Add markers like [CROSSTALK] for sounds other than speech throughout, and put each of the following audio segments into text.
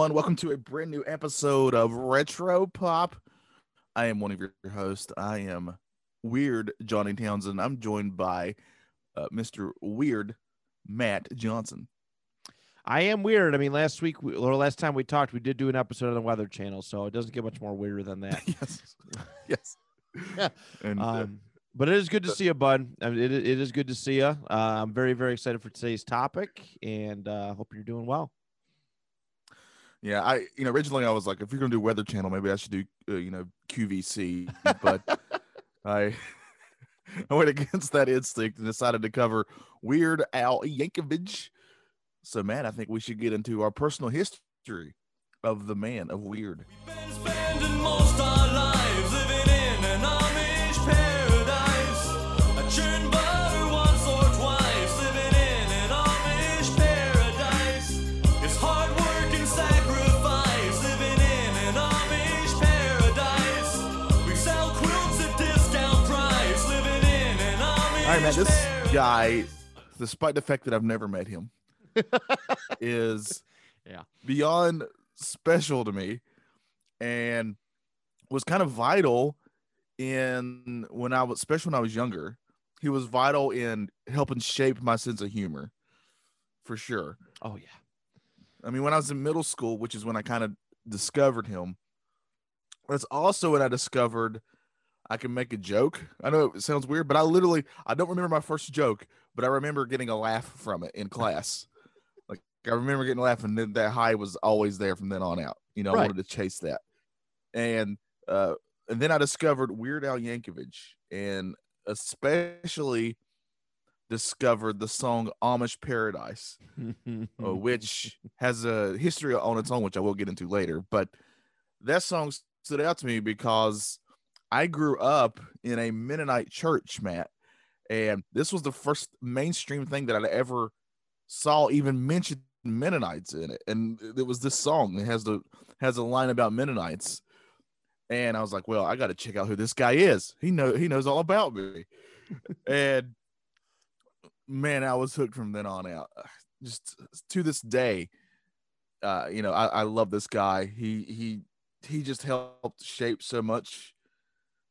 everyone. Welcome to a brand new episode of Retro Pop. I am one of your hosts. I am Weird Johnny Townsend. I'm joined by uh, Mr. Weird Matt Johnson. I am weird. I mean, last week we- or last time we talked, we did do an episode on the Weather Channel, so it doesn't get much more weirder than that. [LAUGHS] yes, yes. Yeah. [LAUGHS] And uh, Um, but it is good to see you, bud. I mean, it, it is good to see you. Uh, I'm very, very excited for today's topic, and uh, hope you're doing well. Yeah, I you know originally I was like, if you're gonna do Weather Channel, maybe I should do uh, you know QVC, but [LAUGHS] I [LAUGHS] I went against that instinct and decided to cover Weird Al Yankovic. So, man, I think we should get into our personal history of the man of Weird. Amish All right, Matt, this guy, despite the fact that I've never met him, [LAUGHS] is Yeah. beyond special to me and was kind of vital in when I was, especially when I was younger. He was vital in helping shape my sense of humor for sure. Oh yeah. I mean, when I was in middle school, which is when I kind of discovered him, that's also when I discovered I can make a joke. I know it sounds weird, but I literally I don't remember my first joke, but I remember getting a laugh from it in class. [LAUGHS] like I remember getting a laugh, and then that high was always there from then on out. You know, I wanted to chase that, and uh, and then I discovered Weird Al Yankovic, and especially discovered the song Amish Paradise uh, [LAUGHS] which has a history on its own, which I will get into later. But that song stood out to me because I grew up in a Mennonite church, Matt, and this was the first mainstream thing that I ever saw even mention Mennonites in it, and it was this song. It has the has a line about Mennonites, and I was like, well, I got to check out who this guy is. He know he knows all about me, and man, I was hooked from then on out just to this day uh you know I, I love this guy he he he just helped shape so much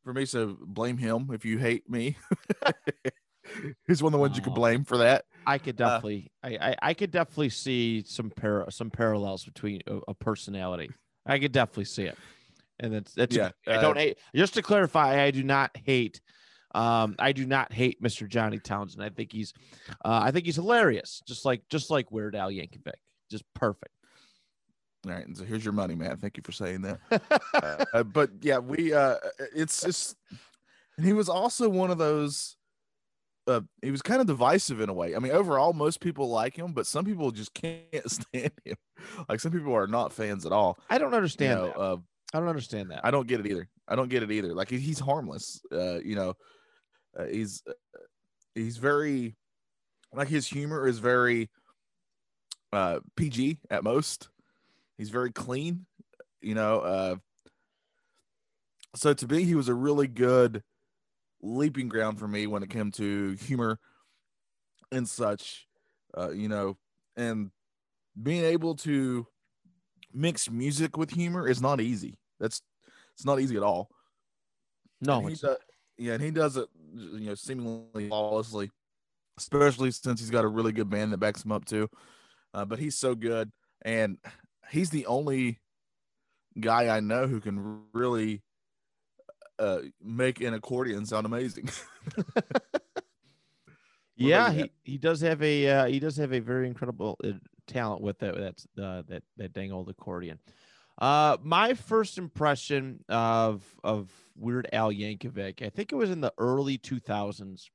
for me so blame him if you hate me [LAUGHS] [LAUGHS] he's one of the ones you could blame for that I could Uh, definitely, I, I, I could definitely see some par- some parallels between a, a personality. I could definitely see it, and that's that's. Yeah, I uh, don't hate. Just to clarify, I do not hate. Um, I do not hate Mr. Johnny Townsend. I think he's, uh, I think he's hilarious, just like just like Weird Al Yankovic, just perfect. All right and so here's your money man thank you for saying that [LAUGHS] uh, but yeah we uh it's just and he was also one of those uh he was kind of divisive in a way i mean overall most people like him but some people just can't [LAUGHS] stand him like some people are not fans at all I don't you understand know, that. uh, I don't understand that. I don't get it either. I don't get it either. Like he's harmless. Uh, you know, uh, he's uh, he's very like his humor is very uh PG at most. He's very clean. You know, uh so to me he was a really good leaping ground for me when it came to humor and such. Uh, you know, and being able to mix music with humor is not easy. That's it's not easy at all. no, And he does, yeah, and he does it, you know, seemingly flawlessly, especially since he's got a really good band that backs him up too. Uh, but he's so good, and he's the only guy I know who can really uh, make an accordion sound amazing. [LAUGHS] yeah, he, he does have a uh, he does have a very incredible uh, talent with that that's uh, that that dang old accordion. Uh, my first impression of of Weird Al Yankovic, I think it was in the early two thousands.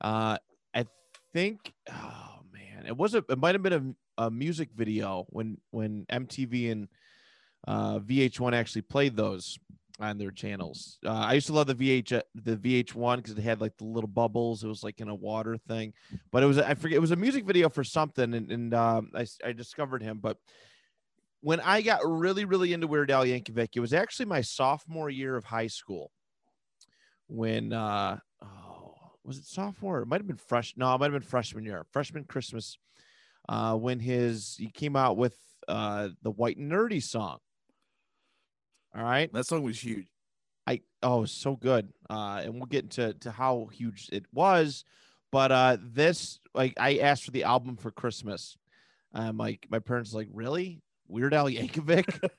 Uh, I think, oh man, it was a it might have been a, music video when when MTV and uh, VH1 actually played those on their channels. Uh, I used to love the VH the VH1 because it had like the little bubbles. It was like in a water thing, but it was I forget it was a music video for something, and, and um, I I discovered him. But when I got really really into Weird Al Yankovic, it was actually my sophomore year of high school. When uh oh was it sophomore? It might have been fresh. No, it might have been freshman year, freshman Christmas. Uh, when his he came out with uh the White and Nerdy song. All right. That song was huge. I oh so good. Uh and we'll get into to how huge it was. But uh this like I asked for the album for Christmas. Um like my parents like, really? Weird Al Yankovic?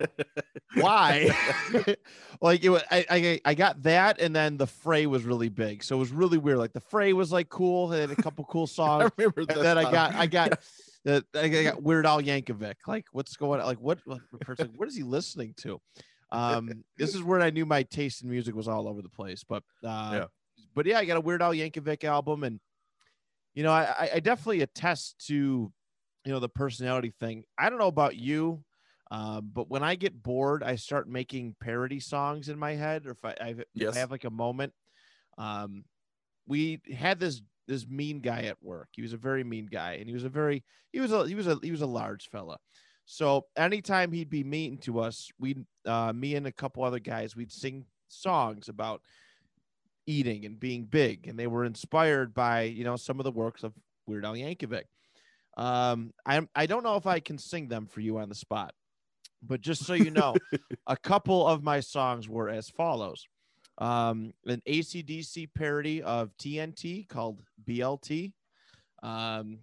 [LAUGHS] Why? [LAUGHS] like it was I, I I got that and then the fray was really big. So it was really weird. Like the fray was like cool, they had a couple cool [LAUGHS] songs. I remember and that. then I got I got the I got Weird Al Yankovic. Like, what's going on? Like, what what person? What is he listening to? Um, this is where I knew my taste in music was all over the place. But uh, Yeah. but yeah, I got a Weird Al Yankovic album, and you know, I I- definitely attest to you know the personality thing. I don't know about you. Um, but when I get bored, I start making parody songs in my head, or if I, I, if I have like a moment. Um, we had this this mean guy at work. He was a very mean guy, and he was a very he was a he was a he was a large fella. So anytime he'd be mean to us, we uh, me and a couple other guys, we'd sing songs about eating and being big, and they were inspired by you know some of the works of Weird Al Yankovic. Um, I I don't know if I can sing them for you on the spot, but just so you know, [LAUGHS] a couple of my songs were as follows um, an ACDC parody of TNT called BLT, um,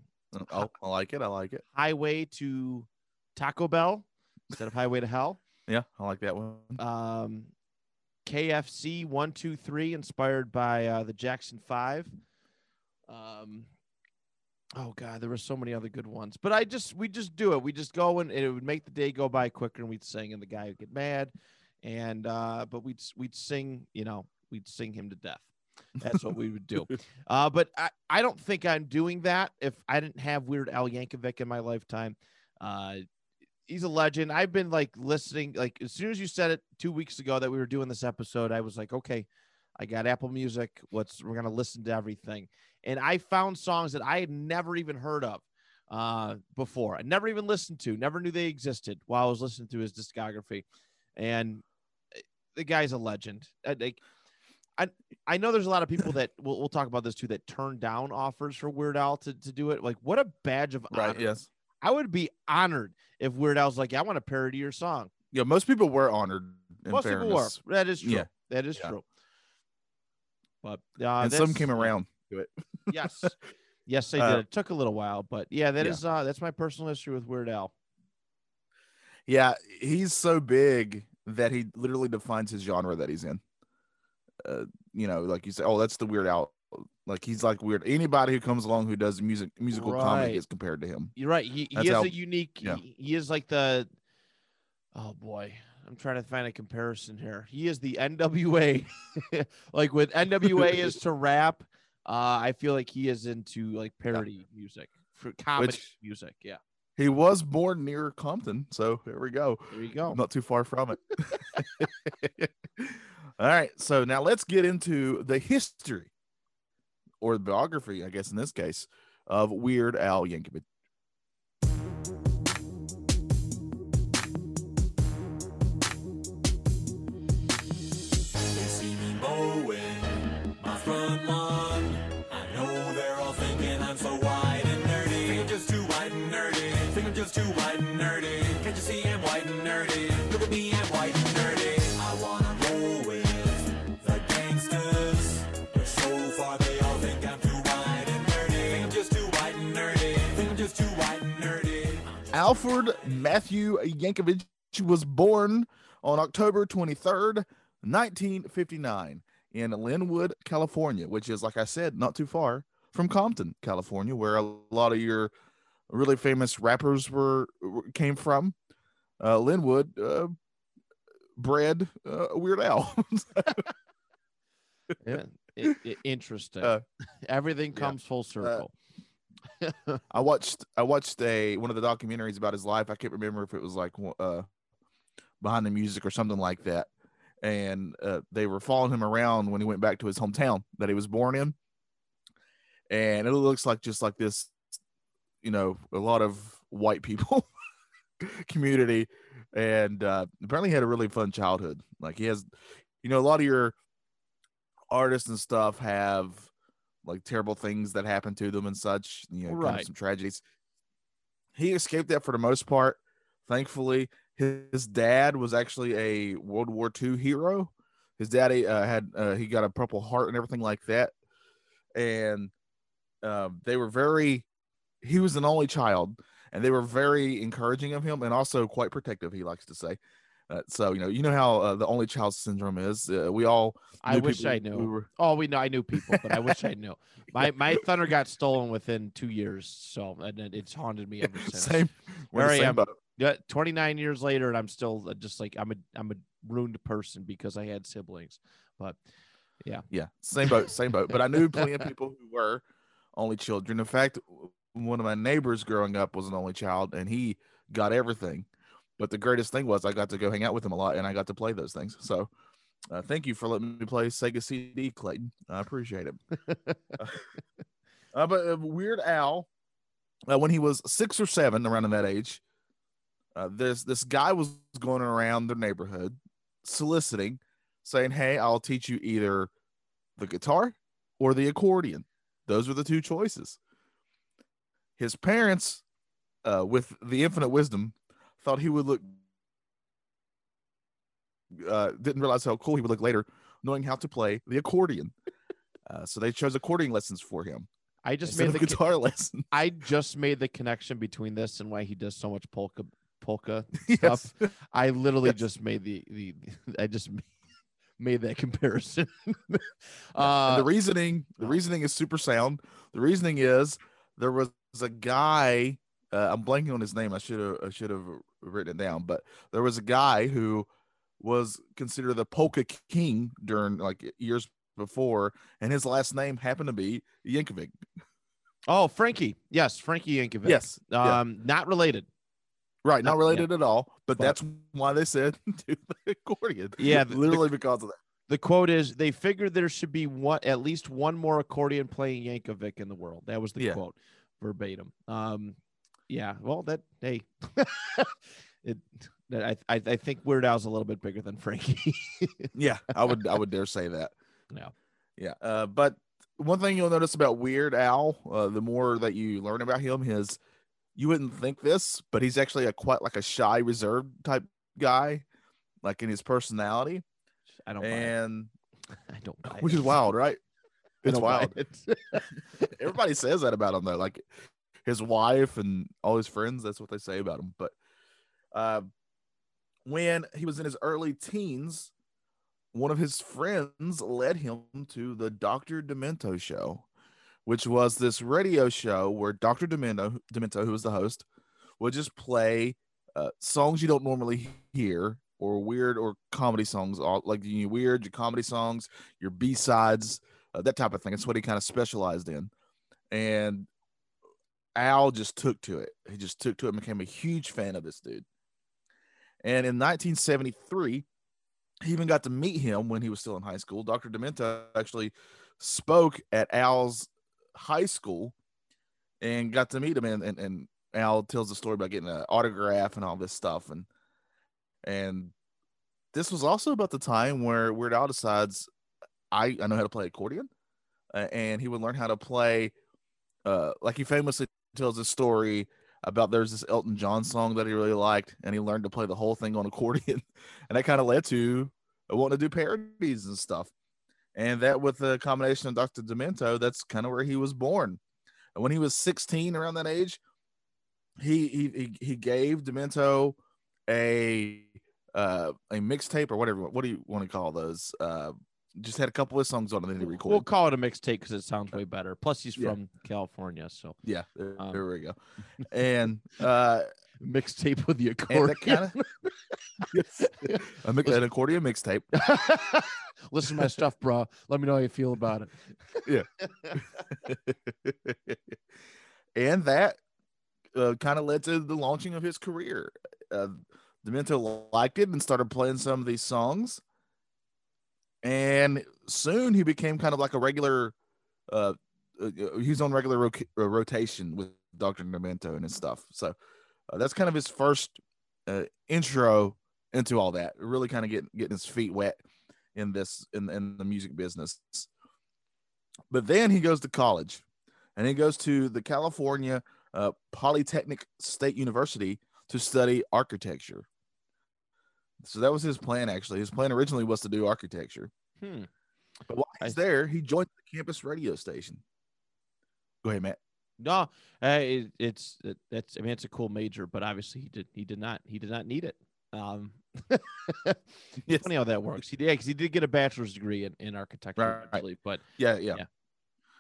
Oh, I like it. I like it. Highway to Taco Bell instead of Highway to Hell, Yeah, I like that one. um, KFC one two three inspired by uh, the Jackson Five. Um, oh God, there were so many other good ones, but I just we just do it. We just go and it would make the day go by quicker, and we'd sing, and the guy would get mad, and uh, but we'd we'd sing, you know, we'd sing him to death. That's what we would do. [LAUGHS] Uh, but I, I don't think I'm doing that if I didn't have Weird Al Yankovic in my lifetime. Uh, he's a legend. I've been like listening, like as soon as you said it two weeks ago that we were doing this episode, I was like, okay, I got Apple Music. What's we're gonna listen to everything, and I found songs that I had never even heard of uh, before. I never even listened to, never knew they existed while I was listening to his discography, and the guy's a legend. I, like, I I know there's a lot of people that we'll, we'll talk about this too that turn down offers for Weird Al to, to do it. Like, what a badge of Right. honor. Yes. I would be honored if Weird Al's like, yeah, I want to parody your song. Yeah. Most people were honored. Most fairness. people were. That is true. Yeah. That is Yeah. true. But uh, and some came around [LAUGHS] to it. Yes. Yes, they Uh, did. It took a little while, but yeah, that Yeah. is uh that's my personal history with Weird Al. Yeah, he's so big that he literally defines his genre that he's in. Uh, you know, like you say, oh, that's the Weird Al. Like he's like weird. Anybody who comes along who does music, musical Right. comedy is compared to him. You're right. He, he is how- a unique. yeah. He, he is like the. Oh boy, I'm trying to find a comparison here. He is the NWA. [LAUGHS] like with NWA [LAUGHS] is to rap. Uh, I feel like he is into like parody music for comedy Which- music. Yeah, He was born near Compton, so there we go. there you go. Not too far from it. [LAUGHS] All right, so now let's get into the history or the biography, I guess in this case, of Weird Al Yankovic. Alfred Matthew Yankovic was born on October 23rd, 1959, in Lynwood, California, which is, like I said, not too far from Compton, California, where a lot of your really famous rappers were came from. Uh, Lynwood uh, bred uh, Weird Al. [LAUGHS] Yeah, interesting. Uh, Everything yeah. comes full circle. I watched I watched a one of the documentaries about his life. I can't remember if it was like uh behind the music or something like that. And uh, they were following him around when he went back to his hometown that he was born in. And it looks like just like this, you know, a lot of white people [LAUGHS] community. And uh, apparently had a really fun childhood. Like he has, you know, a lot of your artists and stuff have like terrible things that happen to them and such, you know, kind of Right. some tragedies. He escaped that for the most part. Thankfully, his dad was actually a World War II hero. His daddy uh, had uh, he got a Purple Heart and everything like that, and um, they were very. He was an only child, and they were very encouraging of him, and also quite protective. He likes to say. Uh, so you know, you know how uh, the only child syndrome is. Uh, we all. I wish people I knew. were- Oh, we know I knew people, but I wish I knew. [LAUGHS] My my thunder got stolen within two years, so and it- it's haunted me ever [LAUGHS] since. same. The I am. boat. Yeah, 29 years later, and I'm still uh, just like I'm a I'm a ruined person because I had siblings. But Yeah, yeah, same boat, same boat. But I knew plenty of people who were only children. In fact, one of my neighbors growing up was an only child, and he got everything. But the greatest thing was I got to go hang out with him a lot, and I got to play those things. So, uh, thank you for letting me play Sega CD, Clayton. I appreciate it. [LAUGHS] uh, but uh, Weird Al, uh, when he was six or seven, around in that age, uh, this this guy was going around the neighborhood soliciting, saying, "Hey, I'll teach you either the guitar or the accordion. Those were the two choices." His parents, uh, with the infinite wisdom, thought he would look. Uh, didn't realize how cool he would look later, knowing how to play the accordion. [LAUGHS] Uh, so they chose accordion lessons for him I just made the guitar [LAUGHS] lesson. I just made the connection between this and why he does so much polka polka [LAUGHS] Yes. stuff. I literally Yes. just made the the I just made that comparison. Uh, the reasoning, the uh, reasoning is super sound. The reasoning is there was a guy. Uh, I'm blanking on his name. I should have I should have written it down. But there was a guy who was considered the polka king during like years before, and his last name happened to be Yankovic. oh, Frankie, yes, Frankie Yankovic. Yes, yeah. um, not related. right, not uh, yeah. related at all. But, But- that's why they said [LAUGHS] do the accordion. Yeah, the- the- literally because of that. The quote is they figured there should be one at least one more accordion playing Yankovic in the world. That was the Yeah. quote verbatim. Um yeah, well that hey [LAUGHS] it that I, I I think Weird Al's a little bit bigger than Frankie. [LAUGHS] Yeah, I would I would dare say that. Yeah. Yeah. Uh, but one thing you'll notice about Weird Al, uh, the more that you learn about him, is you wouldn't think this, but he's actually a quite like a shy, reserved type guy, like in his personality, I don't and [LAUGHS] I don't which it. is wild, right? It's wild. it. Everybody says that about him though, like his wife and all his friends. That's what they say about him. But uh, when he was in his early teens, one of his friends led him to the Dr. Demento show, which was this radio show where Dr. Demento, Demento, who was the host, would just play uh, songs you don't normally hear or weird or comedy songs, all like your weird, your comedy songs, your B sides, uh, that type of thing. That's what he kind of specialized in. And Al just took to it. He just took to it and became a huge fan of this dude. And in 1973, he even got to meet him when he was still in high school. Dr. Demento actually spoke at Al's high school and got to meet him. And, and, and Al tells the story about getting an autograph and all this stuff. And and this was also about the time where Weird Al decides, I, I know how to play accordion. Uh, and he would learn how to play, uh, like he famously tells a story about there's this Elton John song that he really liked, and he learned to play the whole thing on [LAUGHS] accordion, and that kind of led to wanting to do parodies and stuff. And that with the combination of Dr. Demento, that's kind of where he was born. And when he was 16, around that age, he he, he gave Demento a uh a mixtape or whatever. What do you want to call those? Uh, just had a couple of songs on it. Then he recorded. We'll call it a mixtape because it sounds way better. Plus, he's Yeah. from California, so Yeah, there, Um, there we go. And uh, [LAUGHS] mixtape with the accordion. that kind of a mix, an accordion mixtape. [LAUGHS] Listen to my stuff, bro. Let me know how you feel about it. Yeah. [LAUGHS] and that uh, kind of led to the launching of his career. Uh, Demento liked it and started playing some of these songs. And soon he became kind of like a regular. Uh, uh, on regular ro- uh, rotation with Dr. Demento and his stuff. So uh, that's kind of his first uh, intro into all that. Really kind of getting getting his feet wet in this in in the music business. But then he goes to college, and he goes to the California uh, Polytechnic State University to study architecture. So that was his plan. Actually, his plan originally was to do architecture. Hmm. But while he's I- there, he joined the campus radio station. Go ahead, Matt. No, uh, it, it's it, that's I mean it's a cool major, but obviously he did he did not he did not need it. Um, [LAUGHS] Yes. funny how that works. He did because he did get a bachelor's degree in, in architecture Right. eventually, but Yeah, yeah, Yeah.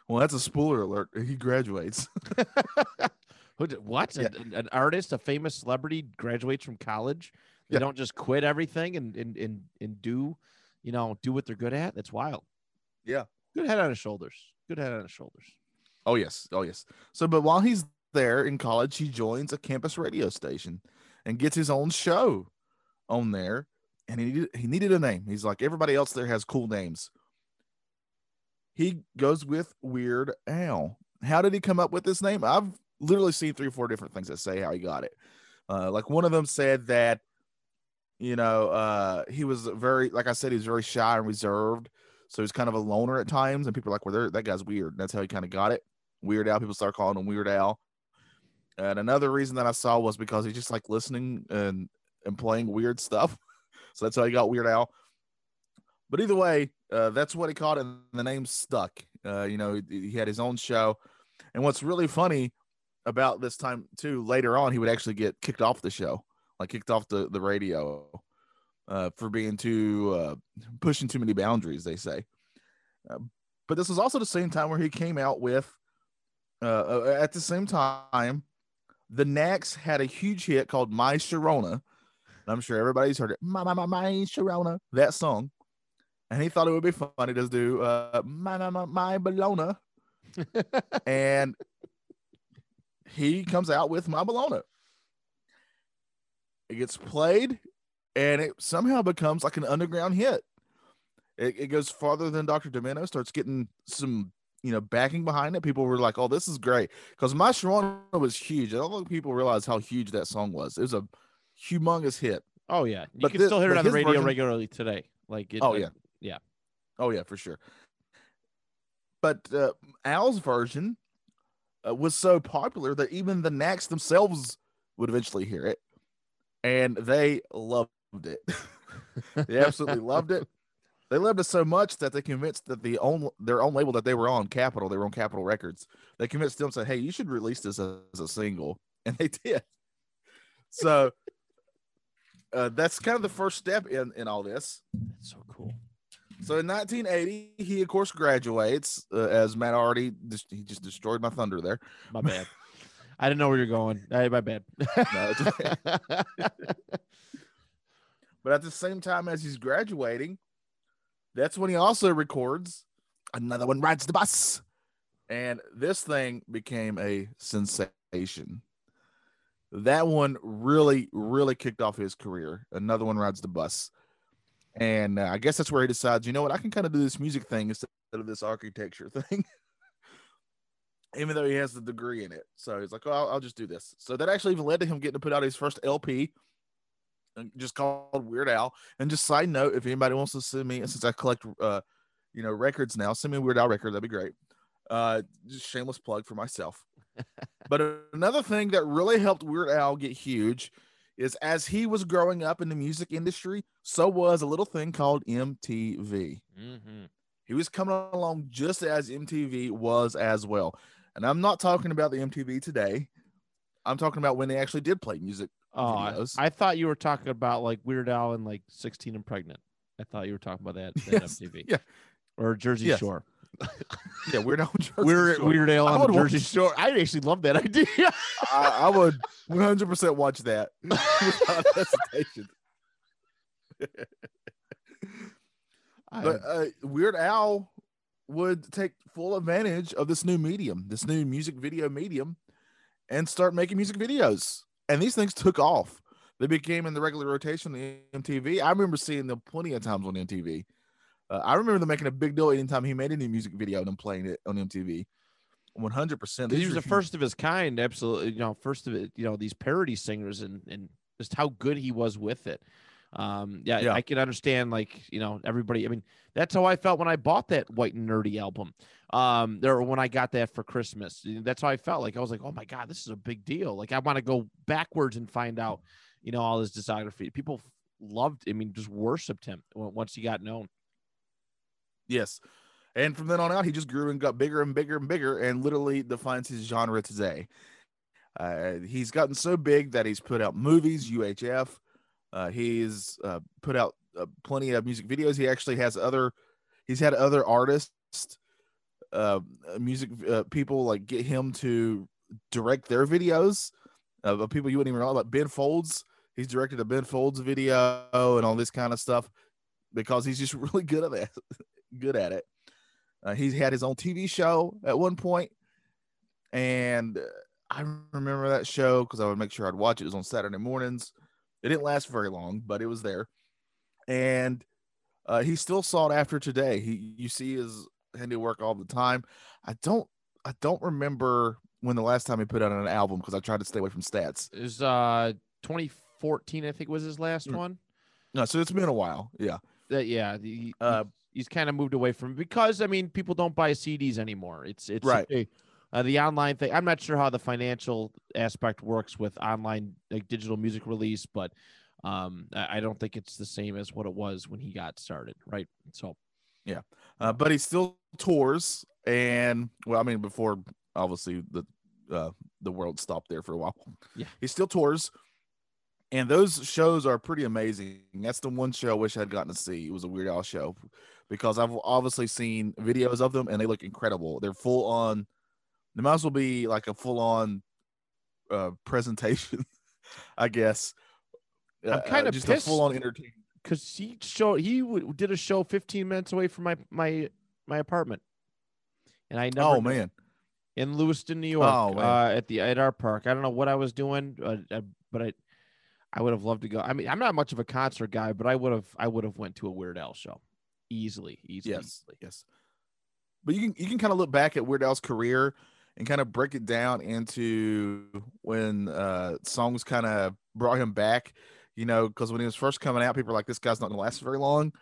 Well, that's a spoiler alert. He graduates. [LAUGHS] Who did- what Yeah. an, an artist, a famous celebrity graduates from college. They Yeah. don't just quit everything and and and and do, you know, do what they're good at. That's wild. Yeah. good head on his shoulders. Good head on his shoulders. Oh yes, oh yes. So, but while he's there in college, he joins a campus radio station and gets his own show on there. And he needed, he needed a name. He's like everybody else there has cool names. He goes with Weird Al. How did he come up with this name? I've literally seen three or four different things that say how he got it. Uh, like one of them said that, you know, uh, he was very, like I said, he was very shy and reserved. So he's kind of a loner at times, and people are like, "Well, that guy's weird." And that's how he kind of got it. Weird Al. People start calling him Weird Al. And another reason that I saw was because he's just like listening and and playing weird stuff. [LAUGHS] so that's how he got Weird Al. But either way, uh, that's what he called it, and the name stuck. Uh, you know, he, he had his own show. And what's really funny about this time too, later on, he would actually get kicked off the show, like kicked off the the radio uh, for being too uh, pushing too many boundaries. They say. Uh, but this was also the same time where he came out with uh, uh, at the same time the Knacks had a huge hit called My Sharona. And I'm sure everybody's heard it. My, my, my, my Sharona, that song. And he thought it would be funny to do uh, My, my, my, my Bologna. [LAUGHS] and he comes out with My Bologna. It gets played and it somehow becomes like an underground hit. It, it goes farther than Dr. Demento, starts getting some you know, backing behind it, people were like, "Oh, this is great," because My Sharona was huge. I don't think people realize how huge that song was. It was a humongous hit. Oh yeah, you But can thi- still hear it on the radio version- regularly today. Like it, Oh uh, yeah, yeah. Oh yeah, for sure. But uh, Al's version uh, was so popular that even the Knacks themselves would eventually hear it, and they loved it. [LAUGHS] they absolutely loved it. They loved it so much that they convinced that the own their own label that they were on, Capitol, they were on Capitol Records. They convinced them, and said, "Hey, you should release this as, as a single," [LAUGHS] and they did. So uh, that's kind of the first step in in all this. That's so cool. So in 1980, he of course graduates. Uh, as Matt already, just, he just destroyed my thunder there. My bad. I didn't know where you're going. Hey, my bad. okay. [LAUGHS] But at the same time as he's graduating, that's when he also records another one rides the bus, and this thing became a sensation. That one really, really kicked off his career. Another one rides the bus. And uh, I guess that's where he decides, you know what, I can kind of do this music thing instead of this architecture [LAUGHS] thing. Even though he has the degree in it. So he's like, oh, I'll, I'll just do this. So that actually even led to him getting to put out his first LP, just called Weird Al. And just side note, if anybody wants to send me, since I collect, uh, you know, records now, send me a Weird Al record. That'd be great. Uh, just shameless plug for myself. [LAUGHS] but another thing that really helped Weird Al get huge is as he was growing up in the music industry, so was a little thing called MTV. Mhm. He was coming along just as MTV was as well. And I'm not talking about the MTV today. I'm talking about when they actually did play music. Oh, I, videos. I thought you were talking about like Weird Al and like 16 and pregnant. I thought you were talking about that, [LAUGHS] that Yes, MTV. yeah. Or Jersey Yes. Shore. [LAUGHS] Yeah, Weird Al. Jersey Weird, Shore. Weird Al on the would watch- Jersey [LAUGHS] Shore. I actually love that idea. I, I would 100% watch that without hesitation. But uh, Weird Al would take full advantage of this new medium, this new music video medium, and start making music videos. And these things took off. they became in the regular rotation on MTV. I remember seeing them plenty of times on MTV. Uh, I remember them making a big deal anytime he made any music video and them playing it on MTV. One hundred percent. he was the first of his kind, absolutely. You know, first of it. You know, these parody singers and and just how good he was with it. Um, yeah, Yeah. I can understand. Like, you know, everybody. I mean, that's how I felt when I bought that White and Nerdy album. Um, there when I got that for Christmas. That's how I felt. Like I was like, oh my god, this is a big deal. Like I want to go backwards and find out, you know, all his discography. People loved. I mean, just worshipped him once he got known. Yes. And from then on out, he just grew and got bigger and bigger and bigger and literally defines his genre today. Uh, he's gotten so big that he's put out movies, UHF. Uh, he's uh, put out uh, plenty of music videos. He actually has other, he's had other artists, uh, music uh, people like get him to direct their videos uh, of people you wouldn't even know about Ben Folds. He's directed a Ben Folds video and all this kind of stuff because he's just [LAUGHS] really good at that good at it. He's had his own TV show at one point, and I remember that show because I would make sure I'd watch it. It was on Saturday mornings. It didn't last very long, but it was there, and uh, he's still sought after today. He, you see his handiwork all the time. I don't, I don't remember when the last time he put out an album because I tried to stay away from stats. It was uh 2014, I think, was his last Mm. one. No, so it's been a while. Yeah, That yeah, the, Uh, he's kind of moved away from because I mean people don't buy CDs anymore. It's it's Right. a- uh, the online thing. I'm not sure how the financial aspect works with online like digital music release, but um, I, don't think it's the same as what it was when he got started, right? So yeah, uh, but he still tours and well i mean before obviously the uh, the world stopped there for a while Yeah. he still tours and those shows are pretty amazing that's the one show i wish i'd gotten to see it was a weird al show because i've obviously seen videos of them and they look incredible they're full on they might as well be like a full on uh presentation [LAUGHS] i guess I'm Uh, kinda just pissed. a full on entertainment because he show he w- did a show 15 minutes away from my my my apartment, and I never oh man in Lewiston, New York, Oh, uh, at the at Artpark. I don't know what I was doing, uh, uh, but I I would have loved to go. I mean, I'm not much of a concert guy, but I would have I would have went to a Weird Al show easily, easily. Yes, easily. yes. But you can you can kind of look back at Weird Al's career and kind of break it down into when uh songs kind of brought him back. You know, because when he was first coming out, people were like, "This guy's not going to last very long."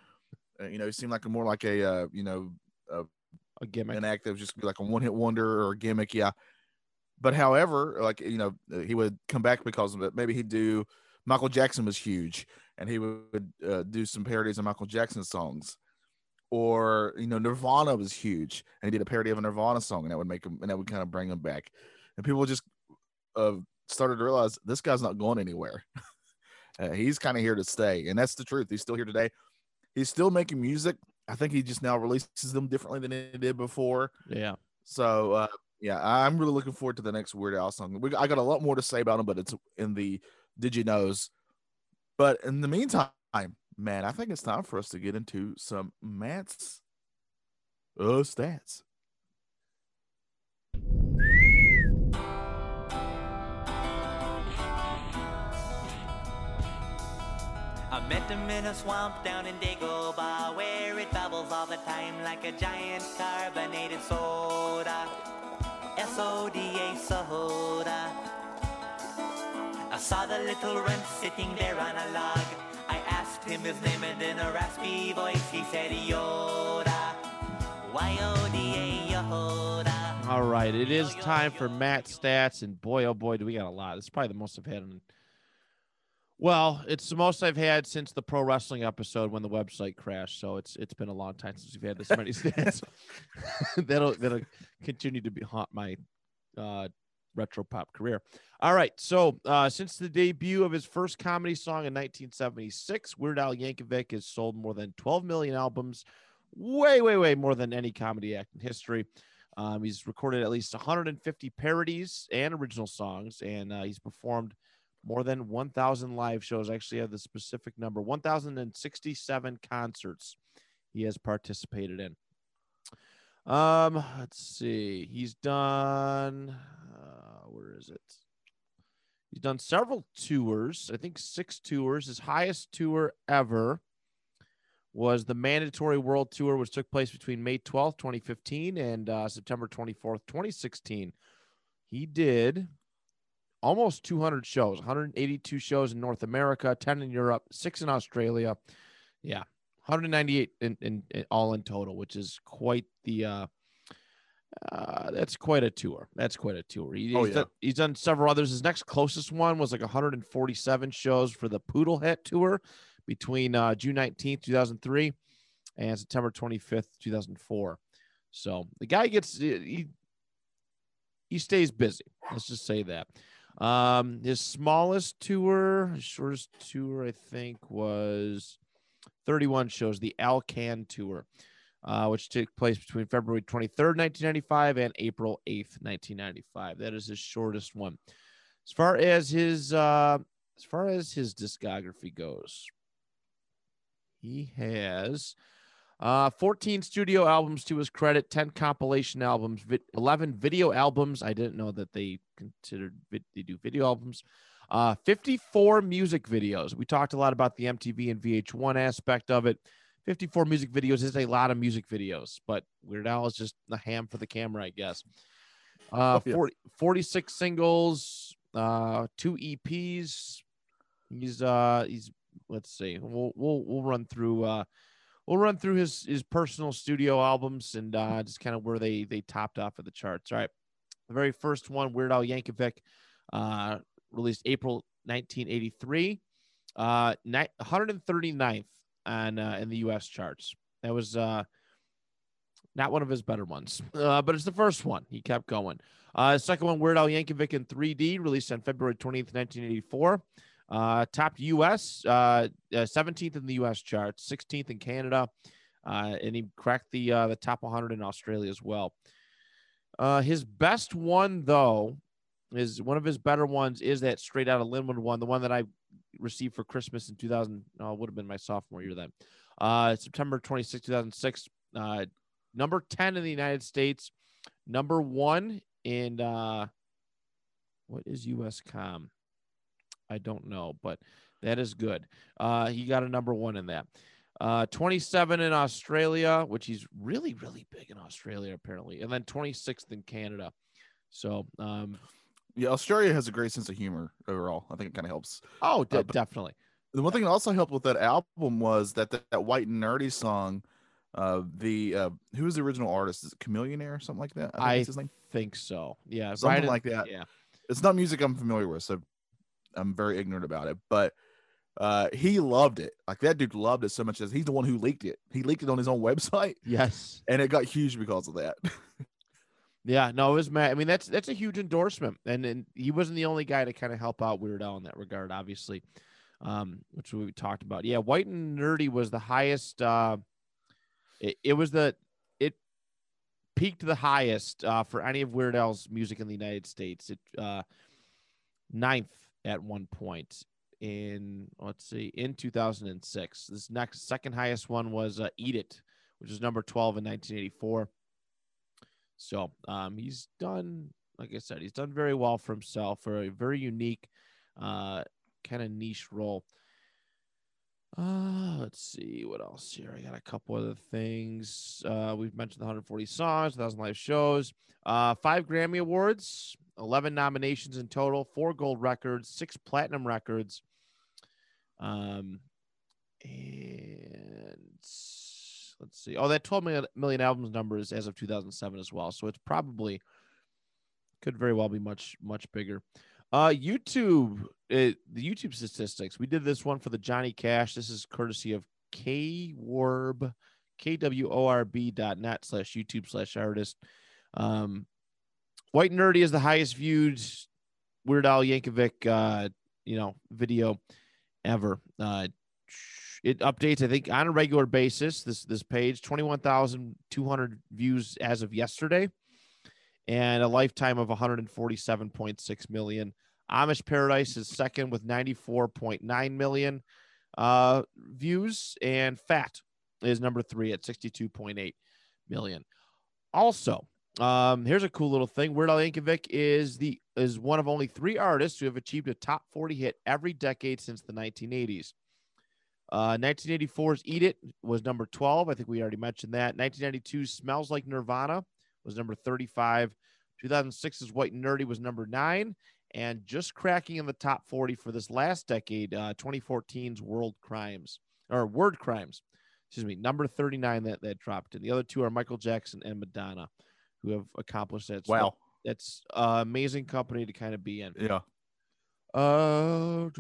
Uh, you know, he seemed like a more like a uh, you know A gimmick. an act that was just be like a one hit wonder or a gimmick. Yeah. But however, like you know, uh, he would come back because of it. Maybe he'd do Michael Jackson was huge, and he would uh, do some parodies of Michael Jackson songs. Or you know, Nirvana was huge, and he did a parody of a Nirvana song, and that would make him, and that would kind of bring him back. And people just uh, started to realize this guy's not going anywhere. [LAUGHS] uh, he's kind of here to stay, and that's the truth. He's still here today. He's still making music. I think he just now releases them differently than he did before. yeah. So uh, yeah, I'm really looking forward to the next Weird Al song. We, I got a lot more to say about him, but it's in the Did You Knows. But in the meantime, man, I think it's time for us to get into some Matt's uh, stats. I met him in a swamp down in Dagobah where it bubbles all the time like a giant carbonated soda. S-O-D-A soda. I saw the little runt sitting there on a log. Asked him his name and in a raspy voice he said Yoda. Y-O-D-A Yoda. All right, it is time for Matt stats, and boy, oh boy, do we got a lot. This is probably the most I've had. In, well, it's the most I've had since the pro wrestling episode when the website crashed. So it's it's been a long time since we've had this many [LAUGHS] stats. [LAUGHS] that'll that'll continue to be haunt my uh, retro pop career. All right, so uh, since the debut of his first comedy song in 1976, Weird Al Yankovic has sold more than 12 million albums, way, way, way more than any comedy act in history. Um, he's recorded at least 150 parodies and original songs, and uh, he's performed more than 1,000 live shows. I actually have the specific number 1,067 concerts he has participated in. Um, let's see. He's done, uh, where is it? He's done several tours. I think six tours. His highest tour ever was the mandatory world tour, which took place between May 12th, 2015 and uh, September 24th, 2016. He did almost 200 shows, 182 shows in North America, 10 in Europe, six in Australia. Yeah, 198 in, in, in all in total, which is quite the uh, uh, that's quite a tour. That's quite a tour. He- Oh, he's, yeah. done, he's done several others. His next closest one was like 147 shows for the Poodle Hat tour between uh, June 19th, 2003 and September 25th, 2004. So the guy gets he he stays busy. Let's just say that. Um, his smallest tour, his shortest tour, I think, was 31 shows, the Alcan tour, uh, which took place between February 23rd, 1995 and April 8th, 1995. That is his shortest one. As far as his uh, as far as his discography goes, he has uh, 14 studio albums to his credit, 10 compilation albums, 11 video albums. I didn't know that they considered they do video albums. Uh, 54 music videos. We talked a lot about the MTV and VH1 aspect of it. 54 music videos is a lot of music videos, but Weird Al is just a ham for the camera, I guess. Uh, Oh, yeah. 40, 46 singles, uh, two EPs. He's uh, he's let's see, we'll we'll we'll run through uh, we'll run through his his personal studio albums and uh, just kind of where they they topped off of the charts. All right, the very first one, Weird Al Yankovic, uh, released April 1983, uh, ni- 139th on uh, in the U.S. charts. That was uh, not one of his better ones, uh, but it's the first one. He kept going. Uh, second one, Weird Al Yankovic in 3D, released on February 20th, 1984. Uh, top U.S. Uh, uh, 17th in the U.S. charts, 16th in Canada, uh, and he cracked the uh, the top 100 in Australia as well. Uh, his best one, though, is one of his better ones is that straight out of Lynwood one, the one that I received for Christmas in 2000. Oh, it would have been my sophomore year then. Uh, September 26, 2006. Uh, number 10 in the United States, number one in uh, what is US Com? I don't know, but that is good. Uh, he got a number one in that. Uh, 27 in Australia, which he's really, really big in Australia, apparently. And then 26th in Canada. So, um, Yeah, Australia has a great sense of humor overall. I think it kind of helps. oh, de- Uh, definitely. The one thing that also helped with that album was that that, that white and nerdy song, uh, the uh, who was the original artist? Is it Chamillionaire or something like that? think I his name. think so. Yeah. Something right in- like that. Yeah. It's not music I'm familiar with, so I'm very ignorant about it. But uh, he loved it. Like that dude loved it so much as he's the one who leaked it. He leaked it on his own [LAUGHS] website, Yes. and it got huge because of that. [LAUGHS] Yeah, no, it was Matt. I mean, that's that's a huge endorsement, and and he wasn't the only guy to kind of help out Weird Al in that regard, obviously, um, which we talked about. Yeah, White and Nerdy was the highest. Uh, it, it was the it peaked the highest uh, for any of Weird Al's music in the United States. It uh, ninth at one point in let's see in 2006. This next second highest one was uh, Eat It, which was number 12 in 1984. So um, he's done, like I said, he's done very well for himself for a very unique, uh, kind of niche role. Uh, let's see what else here. I got a couple other things. Uh, we've mentioned the 140 songs, 1,000 live shows, uh, five Grammy Awards, 11 nominations in total, four gold records, six platinum records. Um, and let's see. Oh, that 12 million, million albums number is as of 2007 as well. So it's probably could very well be much, much bigger. Uh, YouTube, uh, the YouTube statistics. We did this one for the Johnny Cash. This is courtesy of KWORB, K-W-O-R-B dot net slash YouTube slash artist. Um, White Nerdy is the highest viewed Weird Al Yankovic, uh, you know, video ever. Uh, it updates, I think, on a regular basis. This this page, twenty one thousand two hundred views as of yesterday, and a lifetime of one hundred forty seven point six million. Amish Paradise is second with ninety four point nine million uh, views, and Fat is number three at sixty two point eight million. Also, Um, here's a cool little thing. Weird Al Yankovic is the is one of only three artists who have achieved a top 40 hit every decade since the 1980s. Uh, 1984's "Eat It" was number 12. I think we already mentioned that. 1992's "Smells Like Nirvana" was number 35. 2006's "White and Nerdy" was number nine, and just cracking in the top 40 for this last decade, uh, 2014's "World Crimes" or "Word Crimes." Excuse me, number 39 that that dropped. And the other two are Michael Jackson and Madonna, who have accomplished that. So Wow. that's uh, amazing company to kind of be in. Yeah. Uh,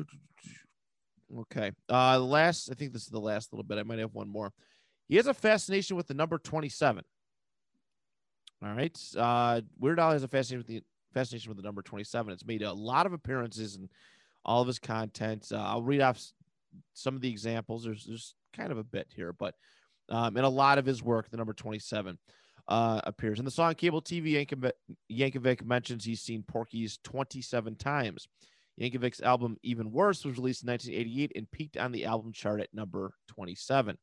okay. Uh, last, I think this is the last little bit. I might have one more. He has a fascination with the number 27. All right. Uh, Weird Al has a fascination with the fascination with the number 27. It's made a lot of appearances in all of his content. Uh, I'll read off some of the examples. There's, there's kind of a bit here, but um, in a lot of his work, the number 27 uh, appears in the song Cable TV. Yankovic, Yankovic mentions he's seen Porky's 27 times. Yankovic's album Even Worse was released in 1988 and peaked on the album chart at number 27.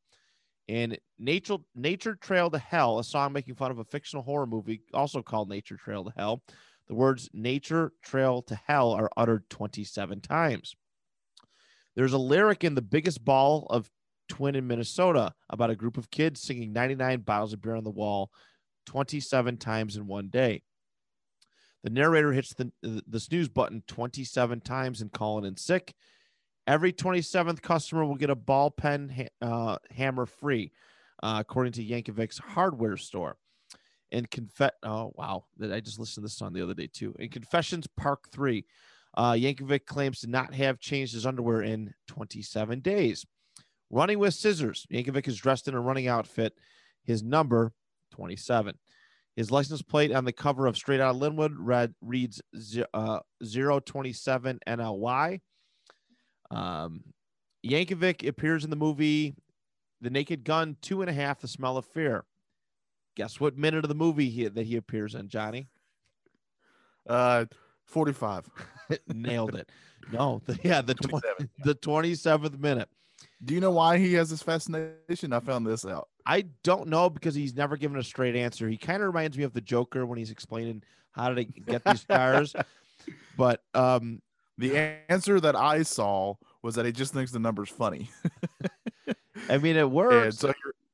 And Nature, Nature Trail to Hell, a song making fun of a fictional horror movie also called Nature Trail to Hell. The words Nature Trail to Hell are uttered 27 times. There's a lyric in The Biggest Ball of Twine in Minnesota about a group of kids singing 99 bottles of beer on the wall 27 times in one day. The narrator hits the, the snooze button 27 times and calling in sick. Every 27th customer will get a ball peen uh, hammer free, uh, according to Yankovic's hardware store. And confess, oh wow, I just listened to this song the other day too. In Confessions Part Three, uh, Yankovic claims to not have changed his underwear in 27 days. Running with scissors, Yankovic is dressed in a running outfit. His number 27. His license plate on the cover of Straight Out of Lynwood read, reads uh, 027 NLY. Um, Yankovic appears in the movie The Naked Gun, Two and a Half, The Smell of Fear. Guess what minute of the movie he, that he appears in, Johnny? Uh, 45. [LAUGHS] Nailed it. No, the, yeah, the, tw- 27. the 27th minute. Do you know why he has this fascination? I found this out. I don't know because he's never given a straight answer. He kind of reminds me of the Joker when he's explaining how to get these cars. [LAUGHS] but um, The answer that I saw was that he just thinks the number's funny. [LAUGHS] I mean, it works. so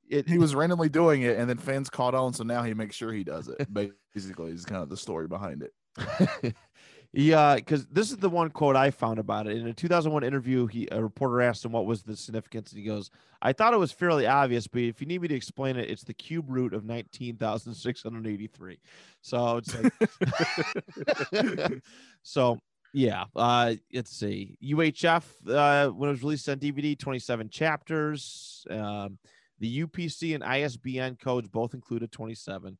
It, he was randomly doing it, and then fans caught on. So now he makes sure he does it. Basically, is kind of the story behind it. [LAUGHS] yeah, because this is the one quote I found about it. In a 2001 interview, he a reporter asked him what was the significance, and he goes, "I thought it was fairly obvious, but if you need me to explain it, it's the cube root of 19,683." So it's like, [LAUGHS] [LAUGHS] so yeah. Uh, let's see, UHF uh, when it was released on DVD, 27 chapters. Um, the UPC and ISBN codes both included 27.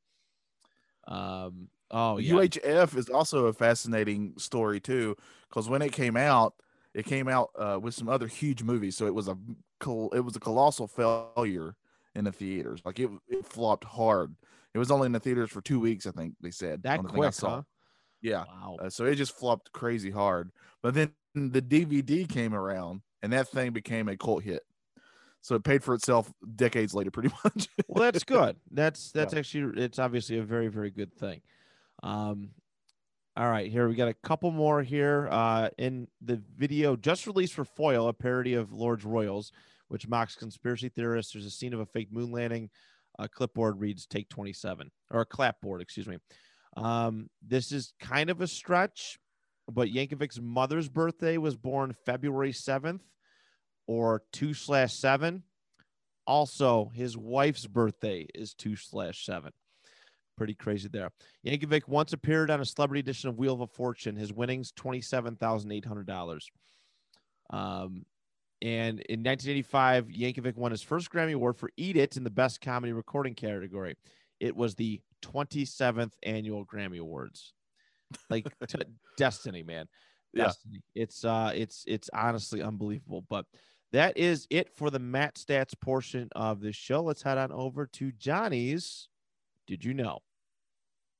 Um, oh yeah. UHF is also a fascinating story too, because when it came out, it came out uh, with some other huge movies. So it was a col- it was a colossal failure in the theaters. Like it, it flopped hard. It was only in the theaters for two weeks, I think they said. that the quick, huh? Yeah. Wow. Uh, so it just flopped crazy hard. But then the DVD came around, and that thing became a cult hit. So it paid for itself decades later, pretty [LAUGHS] much. well that's good that's that's actually it's obviously a very very good thing um all right here we got a couple more here uh in the video just released for foil a parody of Lorde's royals which mocks conspiracy theorists. There's a scene of a fake moon landing. A clipboard reads take 27 or a clapboard excuse me. Um this is kind of a stretch but yankovic's mother's birthday was born february 7th or 2 slash 7 also, his wife's birthday is two slash seven. Pretty crazy there. Yankovic once appeared on a celebrity edition of Wheel of Fortune. His winnings twenty seven thousand eight hundred dollars. Um, and in 1985, Yankovic won his first Grammy Award for "Eat It" in the Best Comedy Recording category. It was the 27th annual Grammy Awards. Like [LAUGHS] t- destiny, man. Yeah. It's uh, it's it's honestly unbelievable. But that is it for the Matt Stats portion of the show. Let's head on over to Johnny's. Did you know?